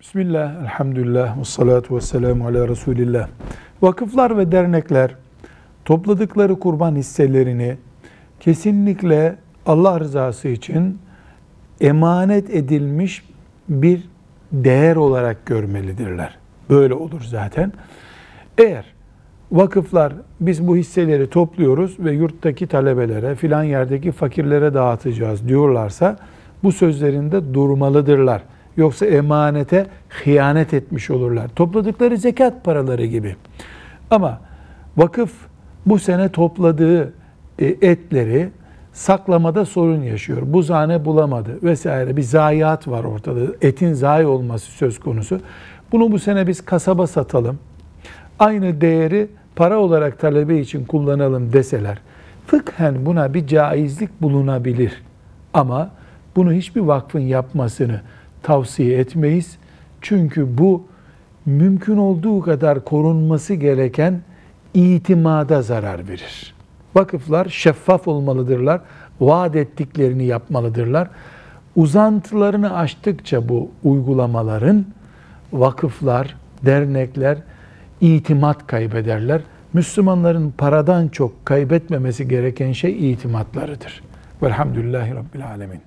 Bismillah, elhamdülillah, ve salatu ve selamu ala Resulillah. Vakıflar ve dernekler topladıkları kurban hisselerini kesinlikle Allah rızası için emanet edilmiş bir değer olarak görmelidirler. Böyle olur zaten. Eğer vakıflar biz bu hisseleri topluyoruz ve yurttaki talebelere filan yerdeki fakirlere dağıtacağız diyorlarsa bu sözlerinde durmalıdırlar. Yoksa emanete hıyanet etmiş olurlar. Topladıkları zekat paraları gibi. Ama vakıf bu sene topladığı e, etleri saklamada sorun yaşıyor. Buzhane bulamadı vesaire. Bir zayiat var ortada. Etin zayi olması söz konusu. Bunu bu sene biz kasaba satalım. Aynı değeri para olarak talebe için kullanalım deseler. Fıkhen buna bir caizlik bulunabilir. Ama bunu hiçbir vakfın yapmasını tavsiye etmeyiz. Çünkü bu mümkün olduğu kadar korunması gereken itimada zarar verir. Vakıflar şeffaf olmalıdırlar. Vaat ettiklerini yapmalıdırlar. Uzantılarını aştıkça bu uygulamaların vakıflar, dernekler itimat kaybederler. Müslümanların paradan çok kaybetmemesi gereken şey itimatlarıdır. Velhamdülillahi Rabbil Alemin.